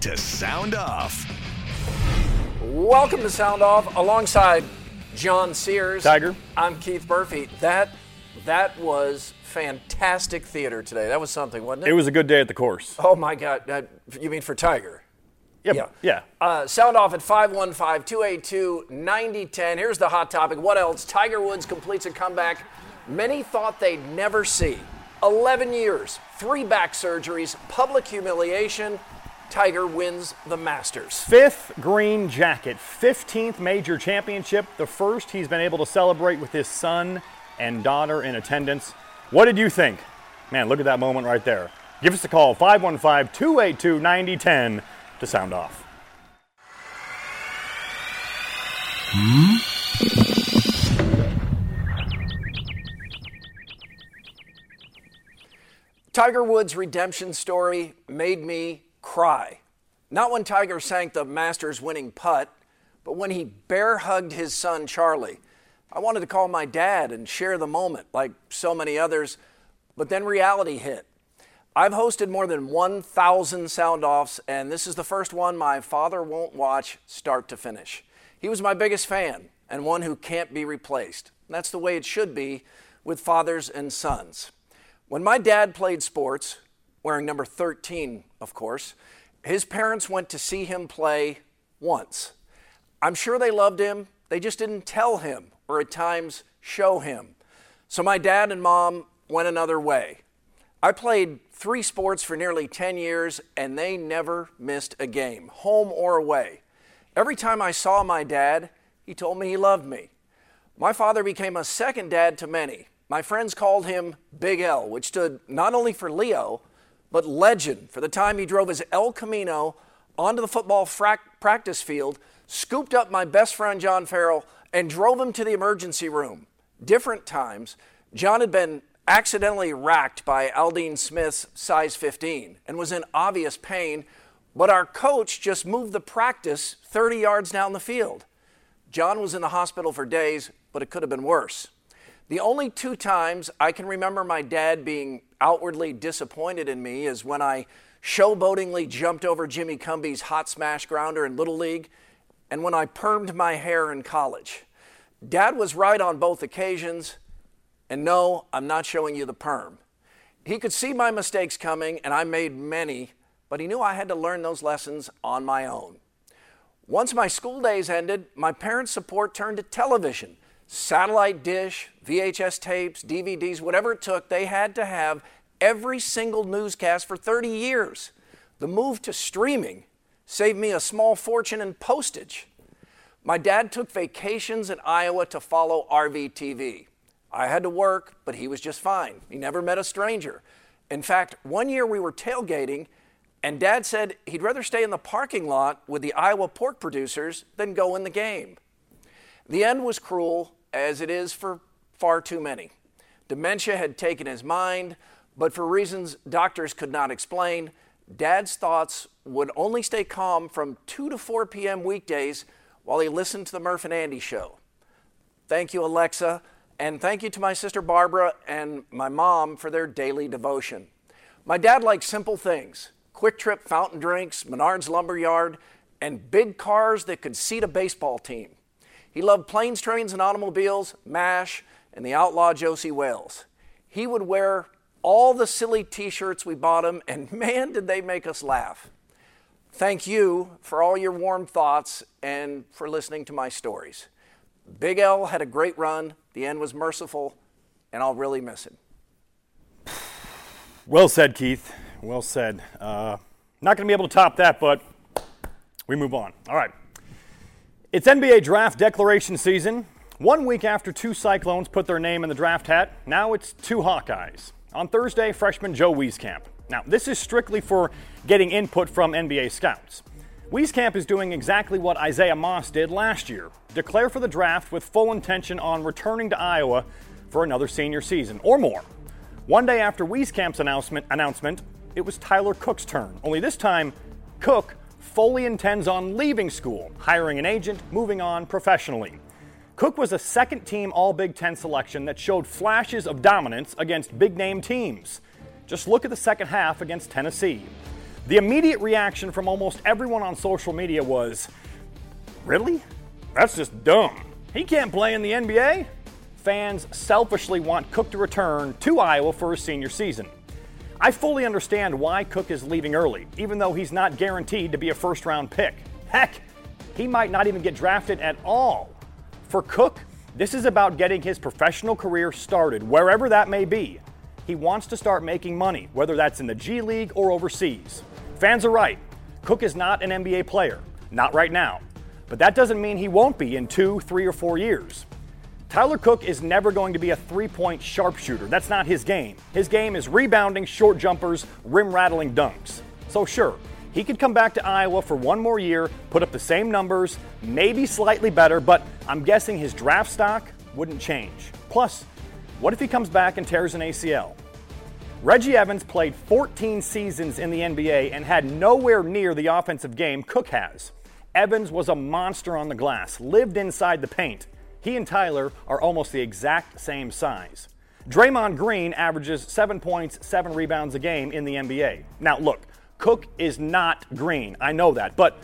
To sound off. Welcome to Sound Off alongside John Sears. Tiger. I'm Keith Murphy. That that was fantastic theater today. That was something, wasn't it? It was a good day at the course. Oh my God! Uh, you mean for Tiger? Yep. Yeah. Yeah. Uh, sound off at 515-282-9010. Here's the hot topic. What else? Tiger Woods completes a comeback many thought they'd never see. 11 years, three back surgeries, public humiliation. Tiger wins the Masters. Fifth green jacket, 15th major championship, the first he's been able to celebrate with his son and daughter in attendance. What did you think? Man, look at that moment right there. Give us a call, 515 282 9010 to sound off. Tiger Woods' redemption story made me cry. Not when Tiger sank the Masters winning putt, but when he bear hugged his son Charlie. I wanted to call my dad and share the moment, like so many others, but then reality hit. I've hosted more than 1,000 sound offs, and this is the first one my father won't watch start to finish. He was my biggest fan and one who can't be replaced. That's the way it should be with fathers and sons. When my dad played sports, wearing number 13, of course, his parents went to see him play once. I'm sure they loved him, they just didn't tell him or at times show him. So my dad and mom went another way. I played three sports for nearly 10 years and they never missed a game, home or away. Every time I saw my dad, he told me he loved me. My father became a second dad to many. My friends called him Big L, which stood not only for Leo, but legend for the time he drove his El Camino onto the football frac- practice field, scooped up my best friend John Farrell, and drove him to the emergency room. Different times, John had been accidentally racked by Aldine Smith's size 15 and was in obvious pain, but our coach just moved the practice 30 yards down the field. John was in the hospital for days, but it could have been worse. The only two times I can remember my dad being outwardly disappointed in me is when I showboatingly jumped over Jimmy Cumby's hot smash grounder in Little League and when I permed my hair in college. Dad was right on both occasions, and no, I'm not showing you the perm. He could see my mistakes coming, and I made many, but he knew I had to learn those lessons on my own. Once my school days ended, my parents' support turned to television. Satellite dish, VHS tapes, DVDs, whatever it took, they had to have every single newscast for 30 years. The move to streaming saved me a small fortune in postage. My dad took vacations in Iowa to follow RVTV. I had to work, but he was just fine. He never met a stranger. In fact, one year we were tailgating, and dad said he'd rather stay in the parking lot with the Iowa pork producers than go in the game. The end was cruel, as it is for far too many. Dementia had taken his mind, but for reasons doctors could not explain, Dad's thoughts would only stay calm from 2 to 4 p.m. weekdays while he listened to the Murph and Andy show. Thank you, Alexa, and thank you to my sister Barbara and my mom for their daily devotion. My dad liked simple things QuikTrip fountain drinks, Menard's Lumberyard, and big cars that could seat a baseball team. He loved planes, trains, and automobiles, MASH, and the outlaw Josey Wales. He would wear all the silly t shirts we bought him, and man, did they make us laugh. Thank you for all your warm thoughts and for listening to my stories. Big L had a great run, the end was merciful, and I'll really miss him. Well said, Keith. Well said. Uh, not going to be able to top that, but we move on. All right. It's NBA draft declaration season. One week after two Cyclones put their name in the draft hat, now it's two Hawkeyes. On Thursday, freshman Joe Wieskamp Now, this is strictly for getting input from NBA scouts. Wieskamp is doing exactly what Isaiah Moss did last year declare for the draft with full intention on returning to Iowa for another senior season or more. One day after Wieskamp's announcement, announcement, it was Tyler Cook's turn. Only this time, Cook fully intends on leaving school, hiring an agent, moving on professionally. Cook was a second team All Big Ten selection that showed flashes of dominance against big name teams. Just look at the second half against Tennessee. The immediate reaction from almost everyone on social media was, Really? That's just dumb. He can't play in the NBA? Fans selfishly want Cook to return to Iowa for his senior season. I fully understand why Cook is leaving early, even though he's not guaranteed to be a first round pick. Heck, he might not even get drafted at all. For Cook, this is about getting his professional career started, wherever that may be. He wants to start making money, whether that's in the G League or overseas. Fans are right. Cook is not an NBA player, not right now. But that doesn't mean he won't be in two, three, or four years. Tyler Cook is never going to be a three point sharpshooter. That's not his game. His game is rebounding, short jumpers, rim rattling dunks. So, sure, he could come back to Iowa for one more year, put up the same numbers, maybe slightly better, but I'm guessing his draft stock wouldn't change. Plus, what if he comes back and tears an ACL? Reggie Evans played 14 seasons in the NBA and had nowhere near the offensive game Cook has. Evans was a monster on the glass, lived inside the paint. He and Tyler are almost the exact same size. Draymond Green averages seven points, seven rebounds a game in the NBA. Now, look, Cook is not Green. I know that. But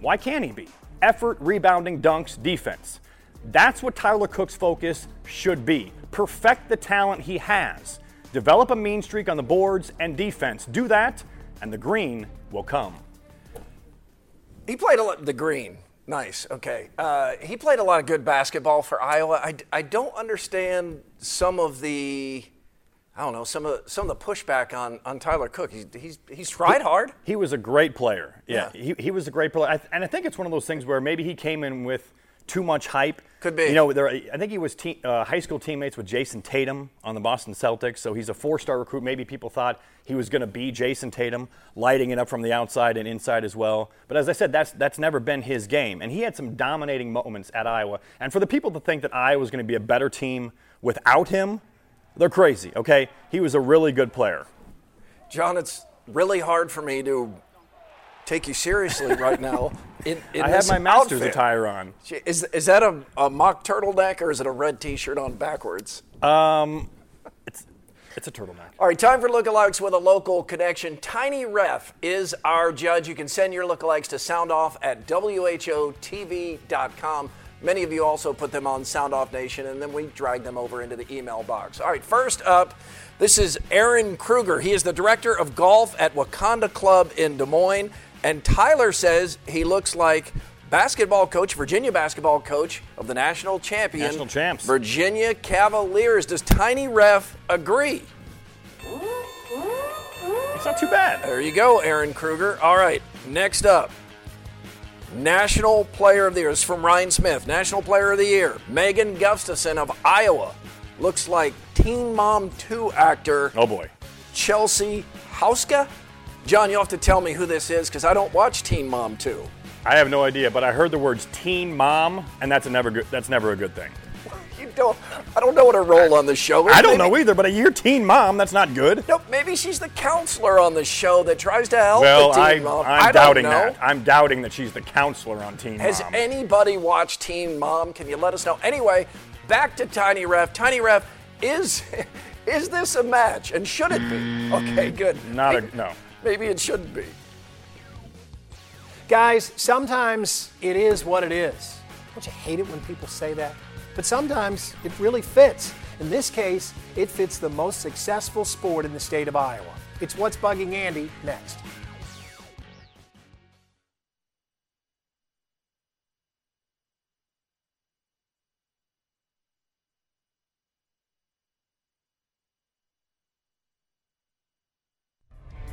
why can't he be? Effort, rebounding, dunks, defense. That's what Tyler Cook's focus should be. Perfect the talent he has. Develop a mean streak on the boards and defense. Do that, and the green will come. He played a lot, the green. Nice. Okay. Uh, he played a lot of good basketball for Iowa. I, I don't understand some of the, I don't know, some of some of the pushback on, on Tyler Cook. He's, he's, he's tried hard. He was a great player. Yeah, Yeah. He, he was a great player. I, and I think it's one of those things where maybe he came in with too much hype. Could be. You know, there, I think he was te- uh, high school teammates with Jayson Tatum on the Boston Celtics, so he's a four-star recruit. Maybe people thought he was going to be Jayson Tatum, lighting it up from the outside and inside as well. But as I said, that's that's never been his game, and he had some dominating moments at Iowa. And for the people to think that Iowa was going to be a better team without him, they're crazy. Okay, he was a really good player. John, it's really hard for me to take you seriously right now. In, in I have my master's outfit. attire on. Is, is that a, a mock turtleneck or is it a red t shirt on backwards? Um, it's it's a turtleneck. All right, time for lookalikes with a local connection. Tiny Ref is our judge. You can send your lookalikes to soundoff at WHOTV.com. Many of you also put them on Sound Off Nation, and then we drag them over into the email box. All right, first up, this is Aaron Kruger. He is the director of golf at Wakonda Club in Des Moines. And Tyler says he looks like basketball coach, Virginia basketball coach of the national champion, National champs. Virginia Cavaliers. Does Tiny Ref agree? It's not too bad. There you go, Aaron Kruger. All right, next up. National Player of the Year. This is from Ryan Smith. National Player of the Year. Megan Gustafson of Iowa. Looks like Teen Mom 2 actor Oh boy. Chelsea Houska. John, you'll have to tell me who this is because I don't watch Teen Mom 2. I have no idea, but I heard the words teen mom, and that's a never good. That's never a good thing. Don't. I don't know what her role on the show is. I don't Maybe- know either, but a year teen mom, that's not good. Nope, maybe she's the counselor on the show that tries to help Well, the I, mom. I'm I doubting that. I'm doubting that she's the counselor on Teen Has Mom. Has anybody watched Teen Mom? Can you let us know? Anyway, back to Tiny Ref. Tiny Ref, is is this a match? And should it be? Mm, okay, good. not a no. Maybe it shouldn't be. Guys, sometimes it is what it is. Don't you hate it when people say that? But sometimes it really fits. In this case, it fits the most successful sport in the state of Iowa. It's what's bugging Andy next.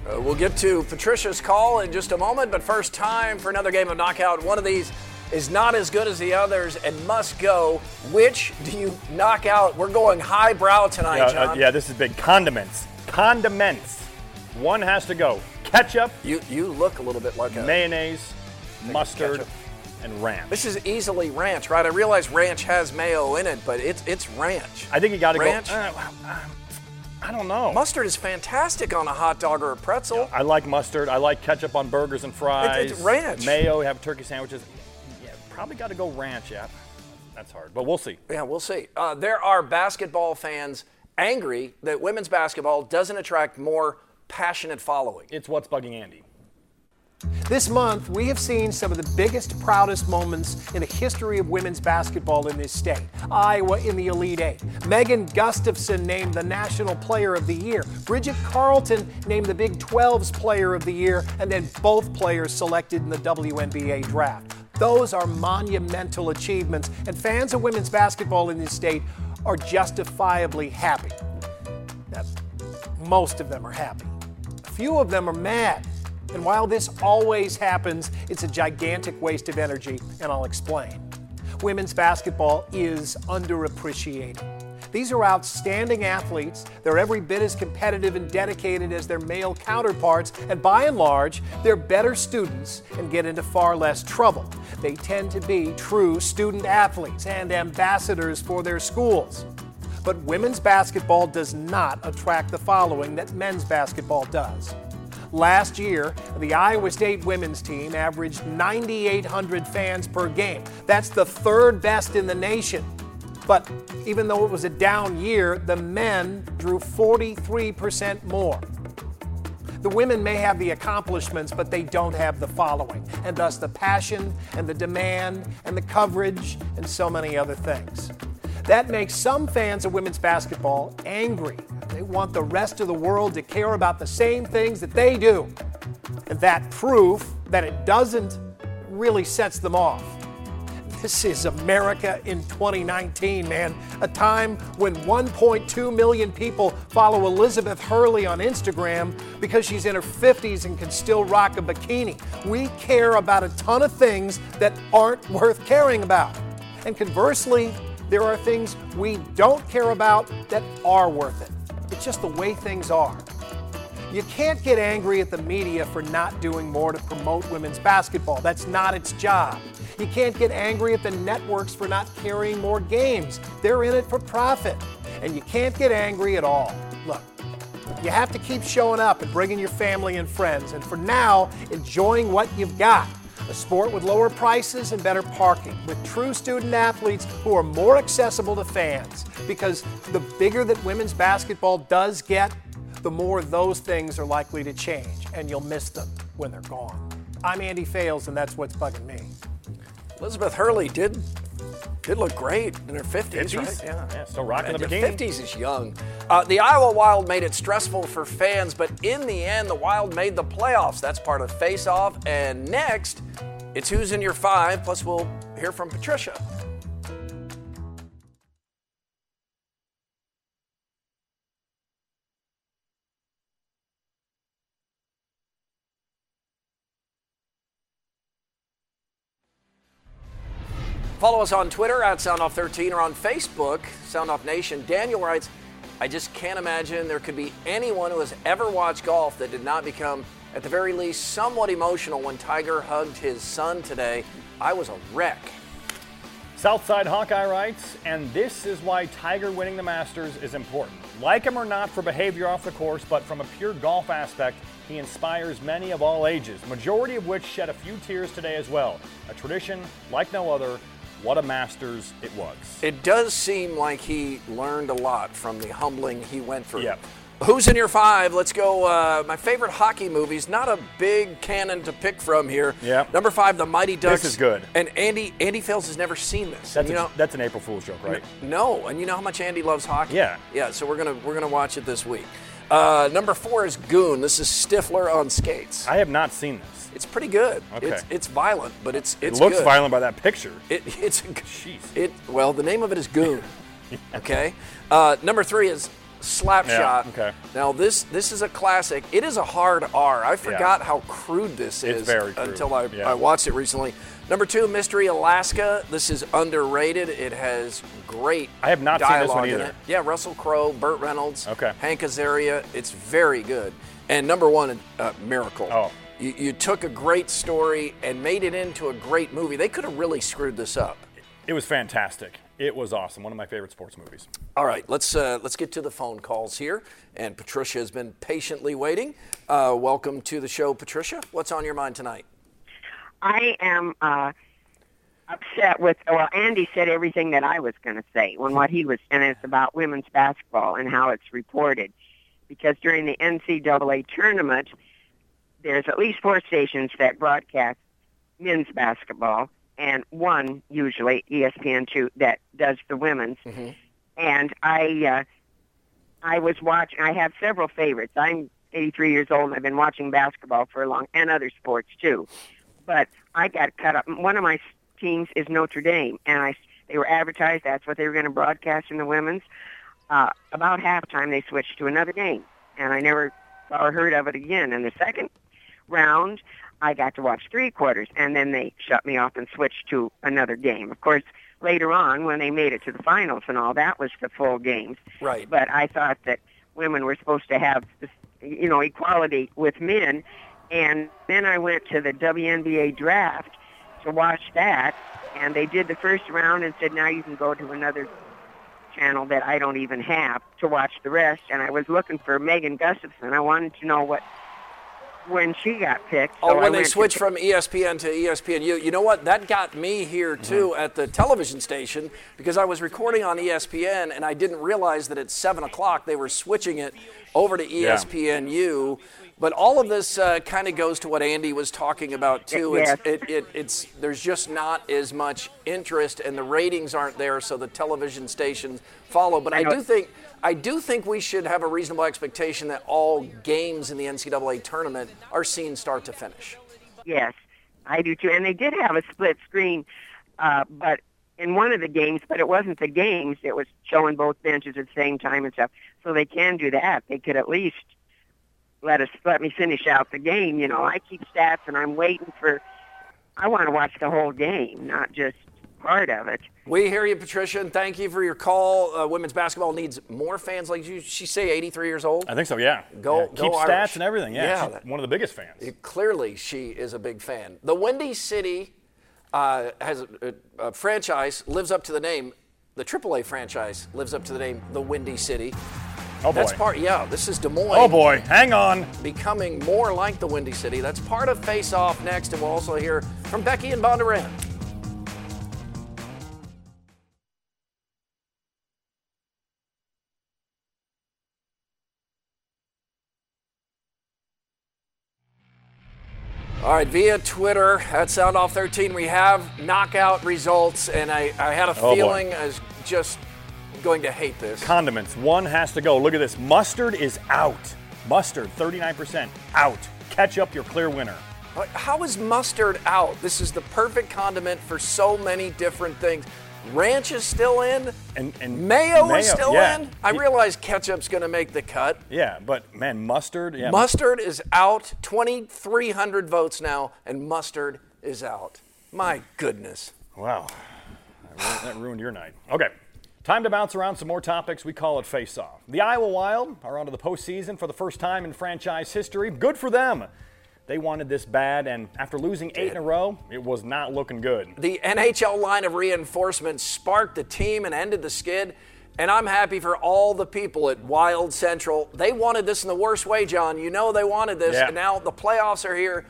Uh, we'll get to Patricia's call in just a moment, but first, time for another game of knockout. One of these is not as good as the others and must go. Which do you knock out? We're going highbrow tonight, Yeah, uh, John. yeah, this is big. Condiments. Condiments. One has to go. Ketchup, You you look a little bit like a. mayonnaise, mustard, ketchup. and ranch. This is easily ranch, right? I realize ranch has mayo in it, but it's it's ranch. I think you got to go. Ranch? uh, uh, I don't know. Mustard is fantastic on a hot dog or a pretzel. I like mustard. I like ketchup on burgers and fries. it's ranch. Mayo, we have turkey sandwiches. Yeah, probably got to go ranch. Yeah, that's hard, but we'll see. Yeah, we'll see. Uh, there are basketball fans angry that women's basketball doesn't attract more passionate following. It's what's bugging Andy. This month, we have seen some of the biggest, proudest moments in the history of women's basketball in this state. Iowa in the Elite Eight. Megan Gustafson named the National Player of the Year. Bridget Carleton named the Big 12's Player of the Year, and then both players selected in the WNBA draft. Those are monumental achievements, and fans of women's basketball in this state are justifiably happy. Now, most of them are happy. A few of them are mad. And while this always happens, it's a gigantic waste of energy, and I'll explain. Women's basketball is underappreciated. These are outstanding athletes. They're every bit as competitive and dedicated as their male counterparts, and by and large, they're better students and get into far less trouble. They tend to be true student athletes and ambassadors for their schools. But women's basketball does not attract the following that men's basketball does. Last year, the Iowa State women's team averaged 9,800 fans per game. That's the third best in the nation. But even though it was a down year, the men drew 43% more. The women may have the accomplishments, but they don't have the following, and thus the passion and the demand and the coverage and so many other things. That makes some fans of women's basketball angry. They want the rest of the world to care about the same things that they do. And that proof that it doesn't really sets them off. This is America in 2019, man. A time when 1.2 million people follow Elizabeth Hurley on Instagram because she's in her 50s and can still rock a bikini. We care about a ton of things that aren't worth caring about. And conversely, there are things we don't care about that are worth it. It's just the way things are. You can't get angry at the media for not doing more to promote women's basketball. That's not its job. You can't get angry at the networks for not carrying more games. They're in it for profit. And you can't get angry at all. Look, you have to keep showing up and bringing your family and friends. And for now, enjoying what you've got. A sport with lower prices and better parking, with true student athletes who are more accessible to fans. Because the bigger that women's basketball does get, the more those things are likely to change, and you'll miss them when they're gone. I'm Andy Fales, and that's what's bugging me. Elizabeth Hurley did did look great in her 50s, right? Yeah, still rocking the The bikini. 50s is young. Uh, the Iowa Wild made it stressful for fans, but in the end, the Wild made the playoffs. That's part of Face Off. And next, it's Who's in Your Five, plus we'll hear from Patricia. Follow us on Twitter at SoundOff13 or on Facebook, SoundOff Nation. Daniel writes, I just can't imagine there could be anyone who has ever watched golf that did not become, at the very least, somewhat emotional when Tiger hugged his son today. I was a wreck. Southside Hawkeye writes, and this is why Tiger winning the Masters is important. Like him or not for behavior off the course, but from a pure golf aspect, he inspires many of all ages, majority of which shed a few tears today as well. A tradition like no other. What a Masters it was. It does seem like he learned a lot from the humbling he went through. Yep. Who's in your five? Let's go. Uh, my favorite hockey movies. Not a big canon to pick from here. Yep. Number five, The Mighty Ducks. This is good. And Andy Andy Fales has never seen this. That's, you a- know, that's an April Fool's joke, right? no, and you know how much Andy loves hockey. Yeah. Yeah. So we're gonna we're gonna watch it this week. Uh, number four is Goon. This is Stifler on skates. I have not seen this. It's pretty good. Okay. It's it's violent, but it's It looks good. violent by that picture. It, it's Jeez. it. Well, the name of it is Goon. Okay. Uh, number three is Slapshot. Yeah, okay. Now this this is a classic. It is a hard R. I forgot how crude this It's is crude, until I, yeah. I watched it recently. Number two, Mystery Alaska. This is underrated. It has great. I have not seen this one either. Yeah, Russell Crowe, Burt Reynolds, Okay. Hank Azaria. It's very good. And number one, uh, miracle. Oh. You, you took a great story and made it into a great movie. They could have really screwed this up. It was fantastic. It was awesome. One of my favorite sports movies. All right, let's uh, let's get to the phone calls here. And Patricia has been patiently waiting. Uh, welcome to the show, Patricia. What's on your mind tonight? I am uh, upset with. Well, Andy said everything that I was going to say when what he was, and it's about women's basketball and how it's reported. Because during the NCAA tournament, there's at least four stations that broadcast men's basketball, and one usually ESPN2 that does the women's. And I, uh, I was watching. I have several favorites. I'm 83 years old, and I've been watching basketball for a long, and other sports too. But I got cut up. One of my teams is Notre Dame, and I they were advertised. That's what they were going to broadcast in the women's. Uh, about halftime, they switched to another game, and I never saw or heard of it again. And the second round, I got to watch three quarters, and then they shut me off and switched to another game. Of course, later on, when they made it to the finals and all, that was the full games. Right. But I thought that women were supposed to have, this, you know, equality with men. And then I went to the WNBA draft to watch that, and they did the first round and said, now you can go to another channel that I don't even have to watch the rest. And I was looking for Megan Gustafson. I wanted to know what when she got picked. Oh, so I when they went to- switched from ESPN to ESPNU, you know what? That got me here too at the television station because I was recording on ESPN and I didn't realize that at seven o'clock they were switching it over to E Yeah. ESPNU. But all of this uh, kind of goes to what Andy was talking about too. Yes. It's, it, it, it's there's just not as much interest and the ratings aren't there, so the television stations follow. But I, I do think I do think we should have a reasonable expectation that all games in the NCAA tournament are seen start to finish. Yes, I do too. And they did have a split screen, uh, but in one of the games, but it wasn't the games. It was showing both benches at the same time and stuff. So they can do that. They could at least let us let me finish out the game. You know, I keep stats and I'm waiting for. I want to watch the whole game, not just part of it. We hear you, Patricia, and thank you for your call. Uh, women's basketball needs more fans like you. She say 83 years old. I think so, yeah. Go- Yeah, go Keep Irish. and everything, yeah. Yeah, She's one of the biggest fans. Clearly, she is a big fan. The Windy City uh, has a, a, a franchise lives up to the name. The AAA franchise lives up to the name, the Windy City. oh, boy. That's part. Yeah, this is Des Moines. oh, boy. Hang on. becoming more like the Windy City. That's part of Face Off next, and we'll also hear from Becky and Bondurant. All right, via Twitter at Sound Off 13, we have knockout results, and I, I had a Oh, boy. feeling I was just going to hate this. Condiments. One has to go. Look at this. Mustard is out. Mustard, 39% out. Ketchup, your clear winner. How is mustard out? This is the perfect condiment for so many different things. Ranch is still in. And, and Mayo, is still yeah. in. I realize ketchup's going to make the cut. Yeah, but man, mustard. Yeah, Mustard is out. 2,300 votes now, and mustard is out. My goodness. Wow. That ruined, that ruined your night. Okay. Time to bounce around some more topics. We call it face off. The Iowa Wild are onto the postseason for the first time in franchise history. Good for them. They wanted this bad, and after losing eight in a row, it was not looking good. The NHL line of reinforcements sparked the team and ended the skid. And I'm happy for all the people at Wild Central. They wanted this in the worst way, John. You know they wanted this. Yeah. And now the playoffs are here.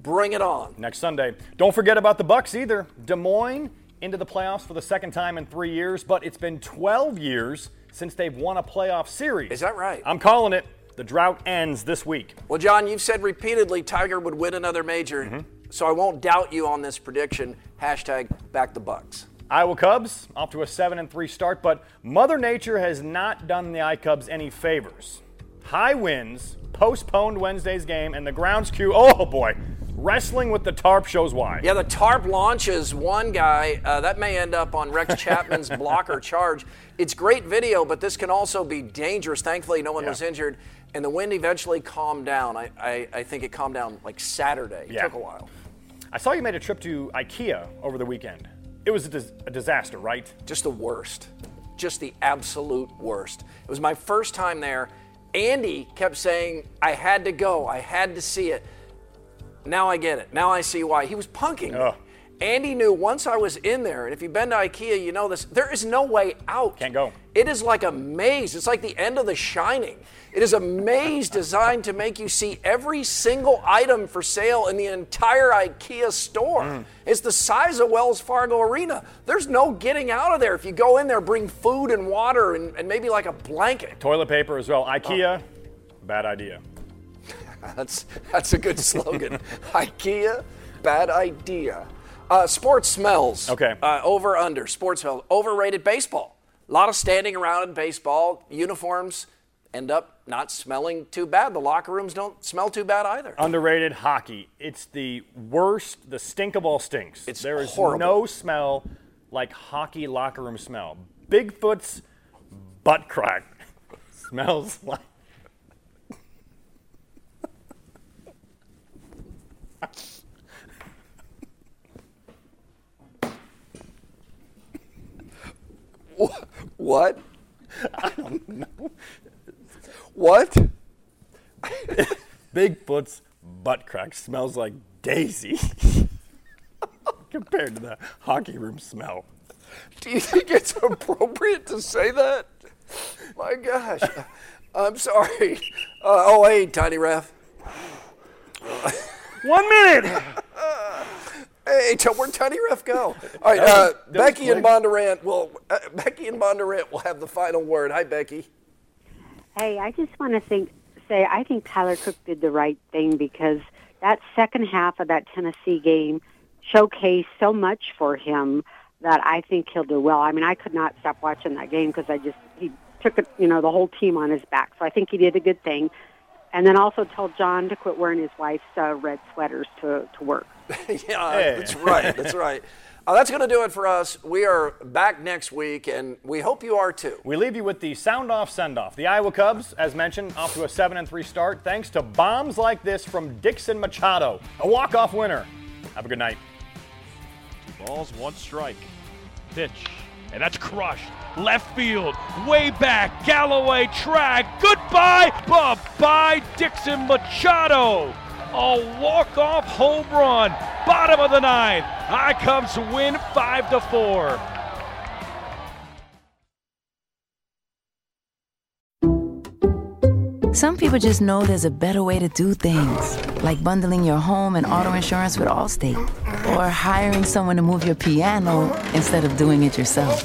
Bring it on. Next Sunday. Don't forget about the Bucks either. Des Moines into the playoffs for the second time in three years, but it's been 12 years since they've won a playoff series. Is that right? I'm calling it. The drought ends this week. Well, John, you've said repeatedly Tiger would win another major, Mm-hmm. so I won't doubt you on this prediction. Hashtag back the Bucks. Iowa Cubs off to a 7 and 3 start, but Mother Nature has not done the I Cubs any favors. High winds, postponed Wednesday's game, and the grounds crew, oh boy, wrestling with the tarp shows why. Yeah, the tarp launches one guy. Uh, that may end up on Rex Chapman's Block or Charge. It's great video, but this can also be dangerous. Thankfully, no one Yeah. was injured, and the wind eventually calmed down. I, I, I think it calmed down like Saturday. It Yeah. took a while. I saw you made a trip to IKEA over the weekend. It was a, dis- a disaster, right? Just the worst. Just the absolute worst. It was my first time there. Andy kept saying, I had to go, I had to see it. Now I get it. Now I see why. He was punking. Ugh. Andy knew once I was in there, and if you've been to IKEA, you know this, there is no way out. Can't go. It is like a maze. It's like the end of The Shining. It is a maze designed to make you see every single item for sale in the entire IKEA store. Mm. It's the size of Wells Fargo Arena. There's no getting out of there. If you go in there, bring food and water and, and maybe like a blanket. Toilet paper as well. IKEA, bad idea. That's that's a good slogan. IKEA, bad idea. Uh, sports smells. Okay. Uh, over under sports smells. Overrated baseball. A lot of standing around in baseball. Uniforms end up not smelling too bad. The locker rooms don't smell too bad either. Underrated hockey. It's the worst, the stink of all stinks. It's there is horrible. no smell like hockey locker room smell. Bigfoot's butt crack smells like. What? I don't know. What? Bigfoot's butt crack smells like daisy compared to the hockey room smell. Do you think it's appropriate to say that? My gosh. I'm sorry. Uh, oh, hey, Tiny Ref. One minute! Hey, t- where'd Tiny Ref go? All right, uh, Becky and Bondurant will. Uh, Becky and Bondurant will have the final word. Hi, Becky. Hey, I just want to think, say I think Tyler Cook did the right thing because that second half of that Tennessee game showcased so much for him that I think he'll do well. I mean, I could not stop watching that game because I just he took it, you know, the whole team on his back. So I think he did a good thing. And then also told John to quit wearing his wife's uh, red sweaters to to work. yeah, Hey. that's right. That's right. Uh, that's going to do it for us. We are back next week, and we hope you are too. We leave you with the sound off send off. The Iowa Cubs, as mentioned, off to a 7 and 3 start thanks to bombs like this from Dixon Machado, a walk off winner. Have a good night. Two Balls, one strike. Pitch. And that's crushed. Left field. Way back. Galloway track. Goodbye. Bye-bye, Dixon Machado. A walk-off home run. Bottom of the ninth. High Cubs win 5 to 4. Some people just know there's a better way to do things, like bundling your home and auto insurance with Allstate, or hiring someone to move your piano instead of doing it yourself.